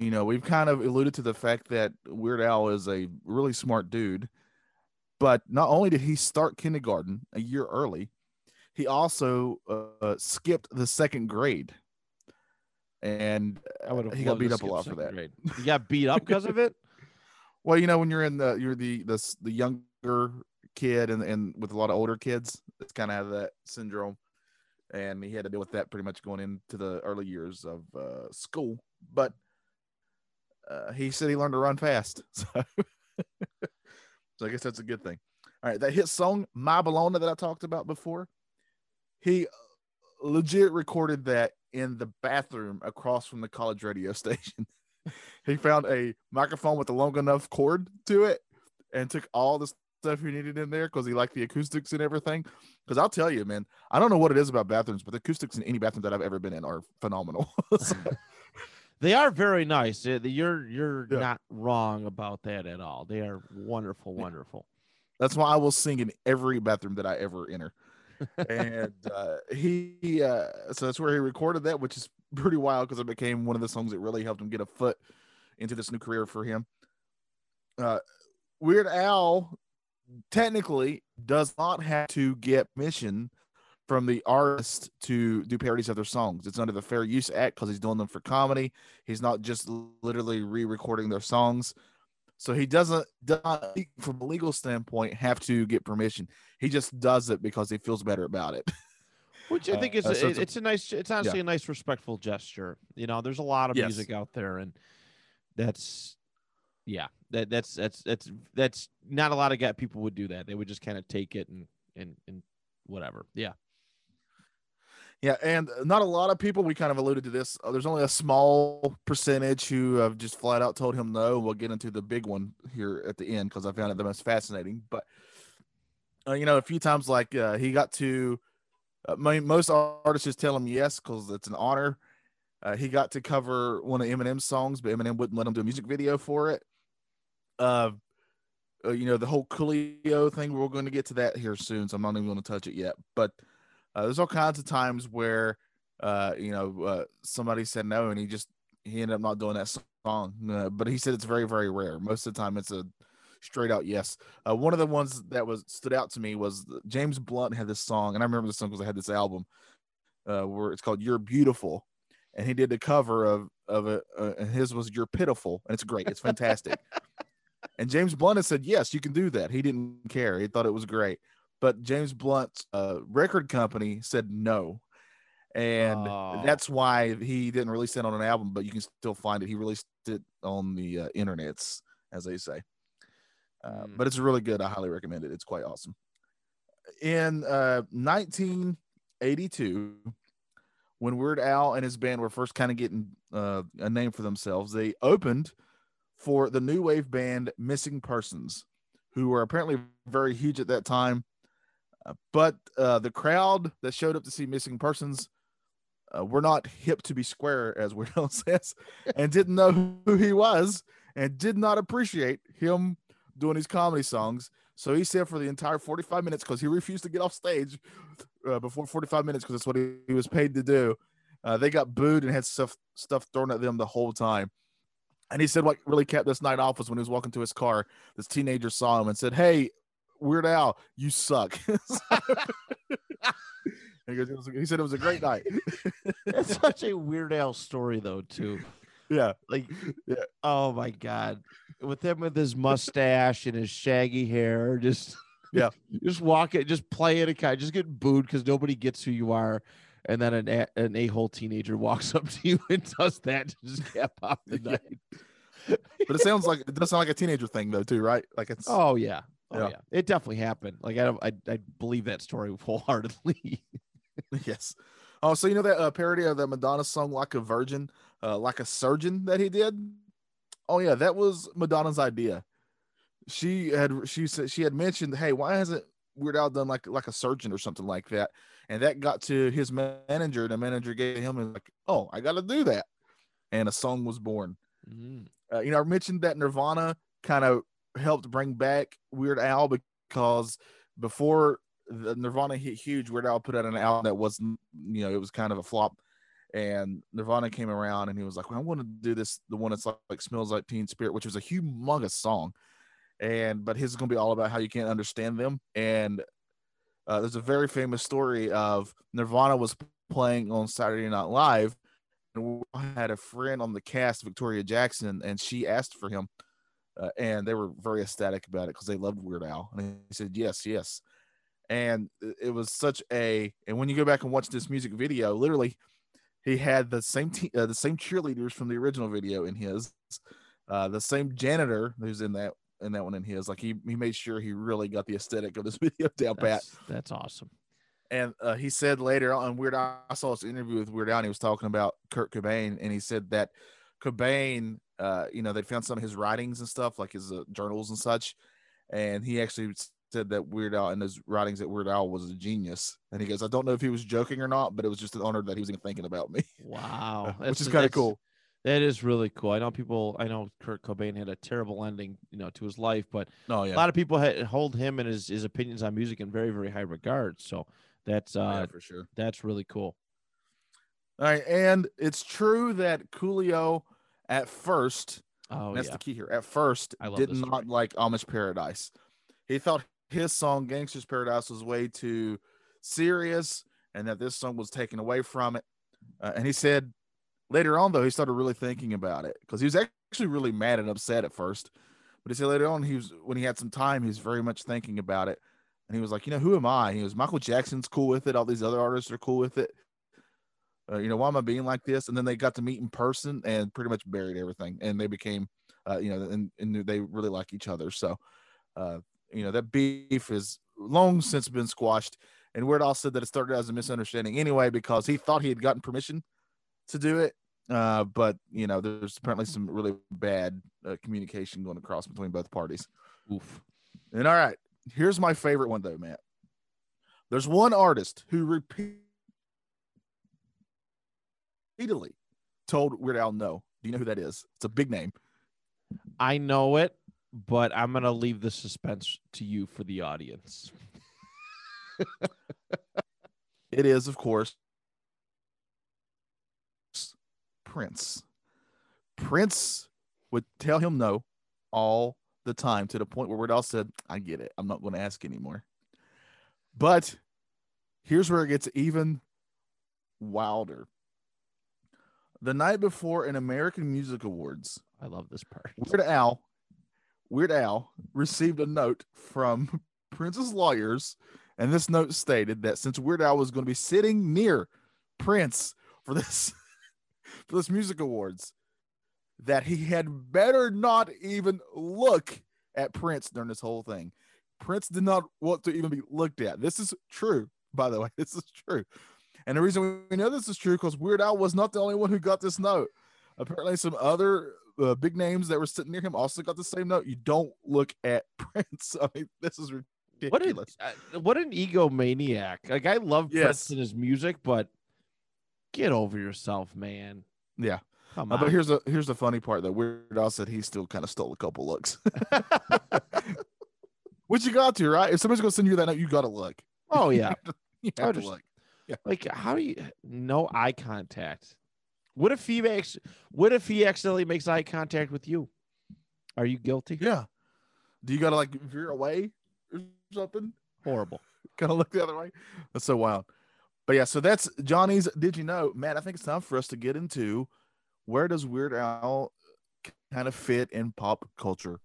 you know, we've kind of alluded to the fact that Weird Al is a really smart dude, but not only did he start kindergarten a year early, he also uh, skipped the second grade, and I would have. he got beat up a lot for that. grade. He got beat up because of it. [LAUGHS] Well, you know, when you're in the you're the the the younger kid and and with a lot of older kids, it's kind of have that syndrome, and he had to deal with that pretty much going into the early years of uh, school. But uh, he said he learned to run fast, [LAUGHS] so so I guess that's a good thing. All right, that hit song "My Bologna" that I talked about before, he legit recorded that in the bathroom across from the college radio [LAUGHS] station he found a microphone with a long enough cord to it and took all the stuff he needed in there because he liked the acoustics and everything. Because I'll tell you, man, I don't know what it is about bathrooms, but the acoustics in any bathroom that I've ever been in are phenomenal. [LAUGHS] So, They are very nice. You're you're Yeah. not wrong about that at all. They are wonderful, wonderful. that's why I will sing in every bathroom that I ever enter. and [LAUGHS] uh, he, uh, so that's where he recorded that, which is pretty wild because it became one of the songs that really helped him get a foot into this new career for him. Uh, Weird Al technically does not have to get permission from the artist to do parodies of their songs. It's under the Fair Use Act because he's doing them for comedy. He's not just literally re-recording their songs. So he doesn't, does not, from a legal standpoint, have to get permission. He just does it because he feels better about it. [LAUGHS] Which I think is Uh, so it's a- it's a nice it's honestly a nice respectful gesture. You know, there's a lot of Yes. music out there and that's yeah, that that's that's that's that's not a lot of guy people would do that. They would just kind of take it and and and whatever. Yeah. Yeah, and not a lot of people. We kind of alluded to this. uh, There's only a small percentage who have just flat out told him no. We'll get into the big one here at the end because I found it the most fascinating. But uh, you know, a few times like uh, he got to. Uh, my, most artists just tell him yes because it's an honor. Uh, he got to cover one of Eminem's songs, but Eminem wouldn't let him do a music video for it. Uh, uh, you know the whole Coolio thing. We're going to get to that here soon, so I'm not even going to touch it yet. But uh, there's all kinds of times where uh, you know uh, somebody said no, and he just he ended up not doing that song. Uh, but he said it's very very rare. Most of the time, it's a straight out yes. Uh, one of the ones that was stood out to me was James Blunt had this song, and I remember the song because I had this album uh, where it's called "You're Beautiful," and he did a cover of of it, uh, and his was "You're Pitiful," and it's great. It's fantastic. [LAUGHS] and James Blunt had said yes, you can do that. He didn't care. He thought it was great but James Blunt's uh, record company said no, and Oh. that's why he didn't release it on an album. But you can still find it. He released it on the uh, internets, as they say. Uh, Mm. But it's really good. I highly recommend it. It's quite awesome. In uh, 1982, when Weird Al and his band were first kind of getting uh, a name for themselves, they opened for the new wave band Missing Persons, who were apparently very huge at that time. Uh, but uh, the crowd that showed up to see Missing Persons uh, were not hip to be square, as [LAUGHS] Weird Al says, and didn't know who he was and did not appreciate him doing his comedy songs. So he said for the entire 45 minutes, because he refused to get off stage uh, before 45 minutes, because that's what he, he was paid to do. Uh, they got booed and had stuff stuff thrown at them the whole time. And he said what really kept this night off was when he was walking to his car, this teenager saw him and said, Hey, Weird Al, you suck. [LAUGHS] he, goes, "It was he said it was a great night. [LAUGHS] That's such a weird Al story though, too. yeah. Like Yeah. oh my god. With him with his mustache and his shaggy hair, just [LAUGHS] Yeah. just walking, just playing a guy, just getting booed because nobody gets who you are. And then an a, an a hole teenager walks up to you and does that to just cap off the Yeah. night. But it sounds like it does sound like a teenager thing though, too, right? Like it's Oh yeah. Oh Yeah. yeah. It definitely happened. Like I don't I, I believe that story [LAUGHS] wholeheartedly. yes. Oh, so you know that uh, parody of the Madonna song "Like a Virgin," uh, like a surgeon that he did. Oh yeah, that was Madonna's idea. She had she said she had mentioned, hey, why hasn't Weird Al done like like a surgeon or something like that? And that got to his manager. And the manager gave him and like, oh, I got to do that, and a song was born. Mm. Uh, you know, I mentioned that Nirvana kind of helped bring back Weird Al because before the Nirvana hit huge. Weird Al put out an album that wasn't, you know, it was kind of a flop. And Nirvana came around and he was like, well, I want to do this, the one that's like, like Smells Like Teen Spirit, which was a humongous song. And but his is gonna be all about how you can't understand them. And uh, there's a very famous story of Nirvana was playing on Saturday Night Live, and had a friend on the cast, Victoria Jackson, and she asked for him, uh, and they were very ecstatic about it because they loved Weird Al, and he said yes, yes, and it- was such a. And when you go back and watch this music video, literally, he had the same te- uh, the same cheerleaders from the original video in his, uh, the same janitor who's in that in that one in his. Like he he made sure he really got the aesthetic of this [LAUGHS] video down pat. That's, that's awesome. And uh, he said later on, Weird Al, I saw this interview with Weird Al, and he was talking about Kurt Cobain, and he said that Cobain, uh, you know, they found some of his writings and stuff, like his uh, journals and such, and he actually said that Weird Al in his writings that Weird Al was a genius, and he goes, I don't know if he was joking or not, but it was just an honor that he was even thinking about me, [LAUGHS] Wow, which That's- is kind of cool. That is really cool. I know people. I know Kurt Cobain had a terrible ending, you know, to his life, but Oh a lot of people ha- hold him and his, his opinions on music in very, very high regard. So that's uh, Oh, yeah, for sure. that's really cool. All right, and it's true that Coolio at first Oh that's yeah, the key here. At first, I did not like Amish Paradise. He thought his song "Gangster's Paradise" was way too serious, and that this song was taken away from it. Uh, and he said later on, though, he started really thinking about it because he was actually really mad and upset at first. But he said later on, he was when he had some time, he was very much thinking about it, and he was like, you know, who am I? He was Michael Jackson's cool with it. All these other artists are cool with it. Uh, you know, why am I being like this? And then they got to meet in person and pretty much buried everything, and they became uh, you know, and, and they really like each other. So, uh, you know, that beef is long since been squashed. And Weird Al said that it started as a misunderstanding anyway because he thought he had gotten permission to do it. Uh, but you know, there's apparently some really bad uh, communication going across between both parties. oof. And all right, here's my favorite one though, Matt. There's one artist who repeatedly told Weird Al no. Do you know who that is? It's a big name. I know it, but I'm gonna leave the suspense to you for the audience. [LAUGHS] It is, of course, Prince. Prince would tell him no all the time to the point where Weird Al said, I get it. I'm not going to ask anymore. But here's where it gets even wilder. The night before an American Music Awards, I love this part. Weird Al, Weird Al received a note from [LAUGHS] Prince's lawyers, and this note stated that since Weird Al was going to be sitting near Prince for this [LAUGHS] for this music awards, that he had better not even look at Prince during this whole thing. Prince did not want to even be looked at. This is true, by the way. [LAUGHS] This is true. And the reason we know this is true because Weird Al was not the only one who got this note. Apparently, some other uh, big names that were sitting near him also got the same note. You don't look at [LAUGHS] Prince. I mean, this is What an ridiculous. uh, what an egomaniac! Like I love Prince and his music, but get over yourself, man. Yeah. Come Uh, but here's the here's the funny part though. Weird Al said he still kind of stole a couple looks. [LAUGHS] [LAUGHS] Which you got to, right? If somebody's gonna send you that note, you gotta look. oh yeah. You I have to just- look. Like how do you no eye contact? What if he makes what if he accidentally makes eye contact with you? Are you guilty? Yeah. Do you gotta like veer away or something? Horrible. [LAUGHS] Of look the other way. That's so wild. But yeah, so that's Johnny's Did You Know? Matt, I think it's time for us to get into where does Weird Al kind of fit in pop culture?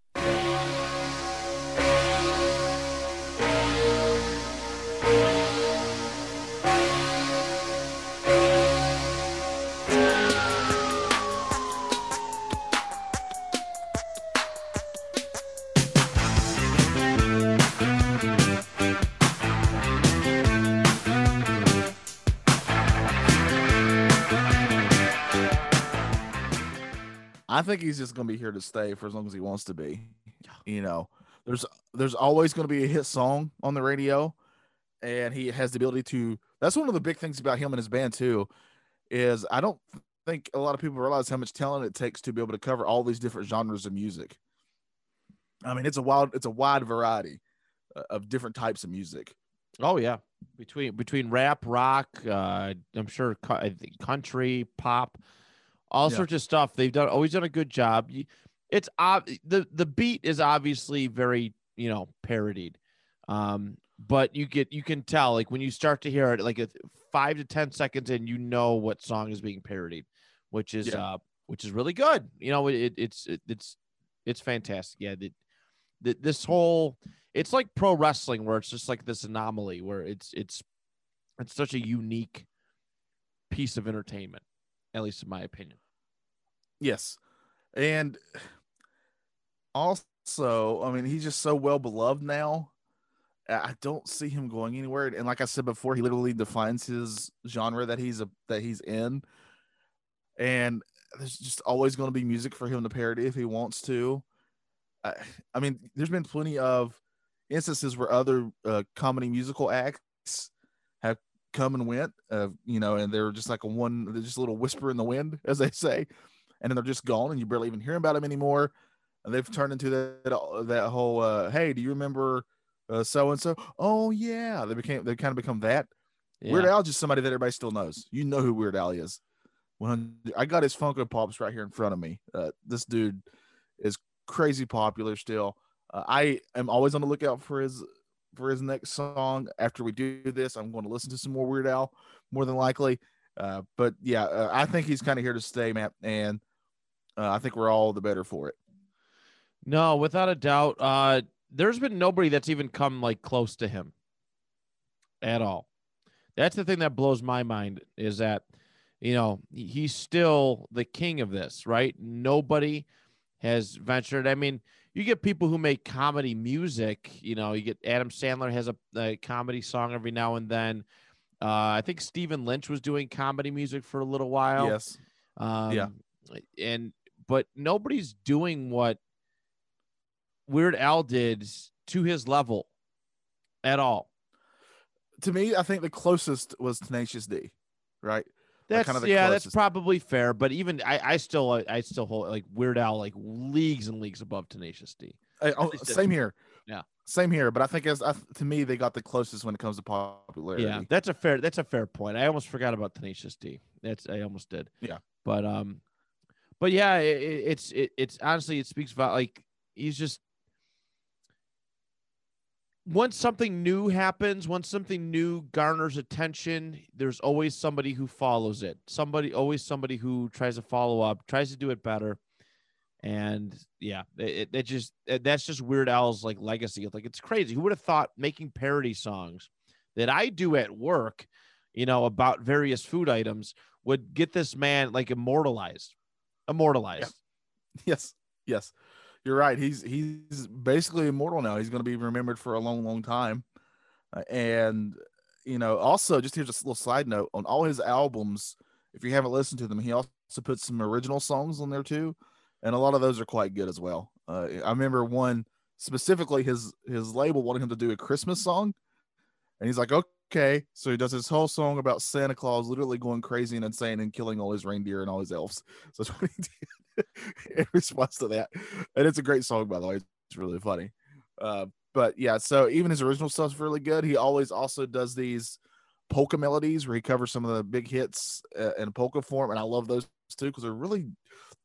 I think he's just gonna be here to stay for as long as he wants to be. You know, there's there's always gonna be a hit song on the radio, and he has the ability to. That's one of the big things about him and his band too, is I don't think a lot of people realize how much talent it takes to be able to cover all these different genres of music. I mean, it's a wild, it's a wide variety uh, of different types of music. Oh yeah, between between rap, rock, uh, I'm sure cu- I think country, pop, all Yeah. sorts of stuff. They've done always done a good job. It's ob- the the beat is obviously very you know parodied, um, but you get you can tell like when you start to hear it like a five to ten seconds in, you know what song is being parodied, which is Yeah. uh which is really good. You know it, it's it, it's it's fantastic. Yeah, the, the, this whole it's like pro wrestling where it's just like this anomaly where it's it's it's such a unique piece of entertainment at least in my opinion Yes. And also, I mean, he's just so well beloved now. I don't see him going anywhere. And like I said before, he literally defines his genre that he's a that he's in. And there's just always going to be music for him to parody if he wants to. I, I mean, there's been plenty of instances where other uh, comedy musical acts come and went, uh, you know, and they're just like a one, they're just a little whisper in the wind, [LAUGHS] as they say and then they're just gone and you barely even hear about them anymore. And they've turned into that that whole uh hey do you remember so and so oh yeah. They became they kind of become that. Weird al just somebody that everybody still knows. You know who weird al is. When i got his funko pops right here in front of me. Uh this dude is crazy popular still. Uh, i am always on the lookout for his for his next song. After we do this i'm going to listen to some more weird al more than likely. Uh, but yeah, uh, I think he's kind of here to stay, Matt, and uh, I think we're all the better for it. no without a doubt uh there's been nobody that's even come like close to him at all. That's the thing that blows my mind is that you know he's still the king of this right? Nobody has ventured. I mean you get people who make comedy music you know you get adam sandler has a, a comedy song every now and then. Uh, i think stephen lynch was doing comedy music for a little while. Yes, um, and but nobody's doing what weird al did to his level at all. To me, I think the closest was Tenacious D, right? That's kinda the yeah, that's probably fair. But even I, I still, I still hold like Weird Al like leagues and leagues above Tenacious D. Uh, oh, same here. Yeah. same here. But I think as I, to me, they got the closest when it comes to popularity. Yeah, that's a fair, that's a fair point. I almost forgot about Tenacious D. That's I almost did. Yeah. but um, but yeah, it- it's it, it's honestly it speaks about like he's just once something new happens, once something new garners attention, there's always somebody who follows it. Somebody, always somebody who tries to follow up, tries to do it better. And yeah, it, it, just that's just Weird Al's like legacy. Like it's crazy. Who would have thought making parody songs that I do at work, you know, about various food items would get this man like immortalized, immortalized. Yes, yes, you're right. He's he's basically immortal now. He's going to be remembered for a long, long time. Uh, and you know, also just here's a little side note on all his albums. If you haven't listened to them, he also puts some original songs on there too, and a lot of those are quite good as well. Uh, I remember one specifically his his label wanted him to do a Christmas song, and he's like, okay. So he does this whole song about Santa Claus literally going crazy and insane and killing all his reindeer and all his elves. So that's what he [LAUGHS] did [LAUGHS] in response to that. And it's a great song, by the way. It's really funny. Uh, but yeah, so even his original stuff's really good. He always also does these polka melodies where he covers some of the big hits uh, in polka form, and I love those too because they're really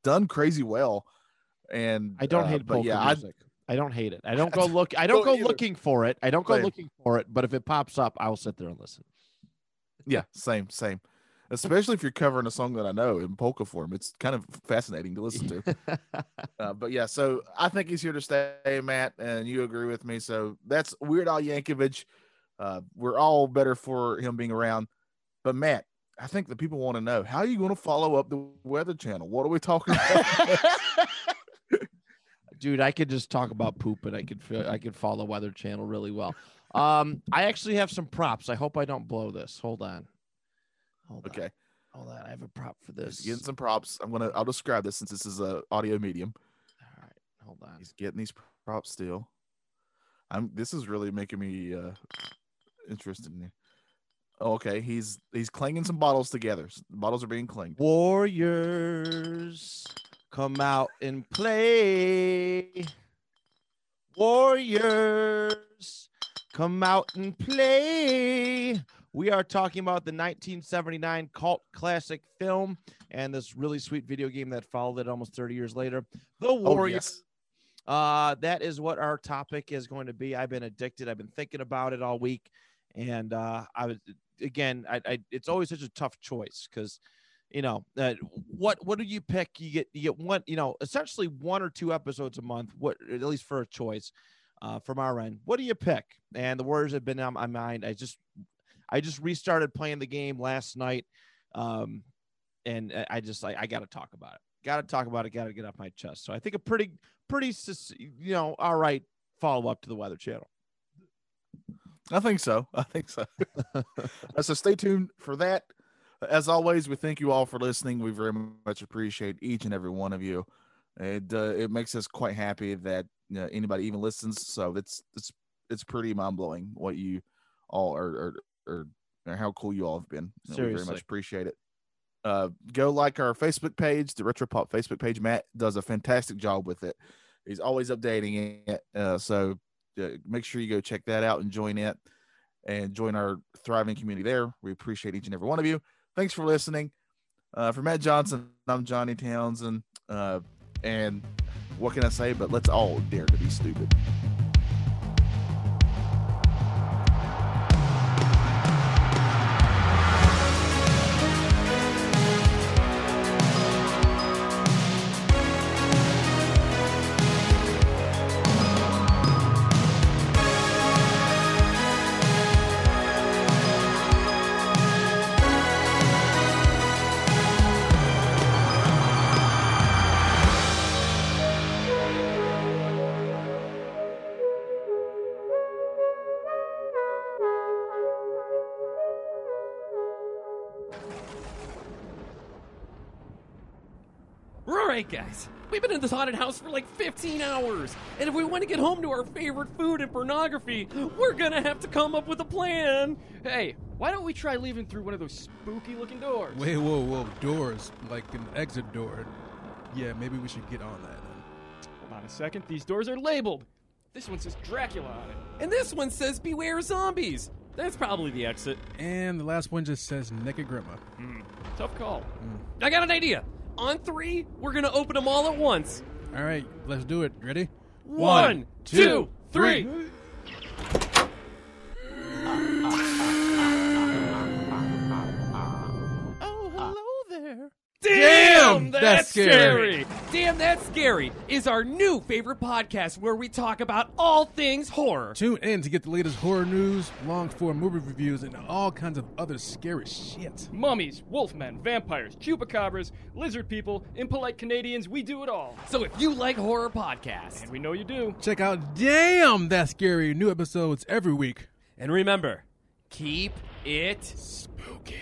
done crazy well. And I don't uh, hate but polka yeah, I, music. I, don't hate it. I don't [LAUGHS] go look. I don't don't go either. looking for it. I don't go Same. looking for it. But if it pops up, I will sit there and listen. yeah, same, same. Especially if you're covering a song that I know in polka form, it's kind of fascinating to listen to. [LAUGHS] Uh, but yeah, so I think he's here to stay, Matt, and you agree with me. So that's Weird Al Yankovic. Uh, we're all better for him being around. But Matt, I think the people want to know how are you going to follow up the Weather Channel? What are we talking about? [LAUGHS] Dude, I could just talk about poop and I could feel I could follow Weather Channel really well. Um, I actually have some props. I hope I don't blow this. Hold on. Hold on. okay, Hold on. I have a prop for he's this. getting some props. I'm gonna I'll describe this since this is a audio medium. All right. Hold on. He's getting these props still. I'm. This is really making me uh interested in. Oh, okay, he's he's clanging some bottles together. Bottles are being clanged. Warriors, come out and play. Warriors, Come out and play. We are talking about the 1979 cult classic film and this really sweet video game that followed it almost 30 years later. The Oh, Warriors. yes. Uh, that is what our topic is going to be. I've been addicted. I've been thinking about it all week, and uh, I was again. I, I it's always such a tough choice because, you know, uh, what what do you pick? You get you get one, you know, essentially one or two episodes a month. What at least for a choice, uh, from our end. What do you pick? And the Warriors have been on my mind. I just I just restarted playing the game last night, um, and I- I just like I got to talk about it. Got to talk about it. Got to get off my chest. So I think a pretty pretty you know all right follow up to the Weather Channel. I think so. [LAUGHS] I think so. [LAUGHS] Uh, so stay tuned for that. As always, we thank you all for listening. We very much appreciate each and every one of you. It uh, it makes us quite happy that you know, anybody even listens. So it's it's it's pretty mind blowing what you all are are, are or how cool you all have been. We very much appreciate it. Uh, go like our Facebook page, the Retro Pop Facebook page. Matt does a fantastic job with it. He's always updating it. Uh, so uh, make sure you go check that out and join it and join our thriving community there. We appreciate each and every one of you. Thanks for listening. Uh, for Matt Johnson, I'm Johnny Townsend. Uh, and what can I say? But let's all dare to be stupid. Right, guys. We've been in this haunted house for like 15 hours. And if we want to get home to our favorite food and pornography, we're going to have to come up with a plan. Hey, why don't we try leaving through one of those spooky looking doors? Wait, whoa, whoa, doors like an exit door. Yeah, maybe we should get on that. Hold on a second. These doors are labeled. This one says Dracula on it. And this one says Beware Zombies. That's probably the exit. And the last one just says naked grandma. Hmm. Tough call. Hmm. I got an idea. On three, we're going to open them all at once. All right, let's do it. Ready? One, two, three. There. Damn, that's that's scary. scary. Damn, that's scary is our new favorite podcast where we talk about all things horror. Tune in to get the latest horror news, long form movie reviews, and all kinds of other scary shit. Mummies, wolfmen, vampires, chupacabras, lizard people, impolite Canadians, we do it all. So if you like horror podcasts, And we know you do. Check out Damn That's Scary, new episodes every week. and remember, keep it Spooky.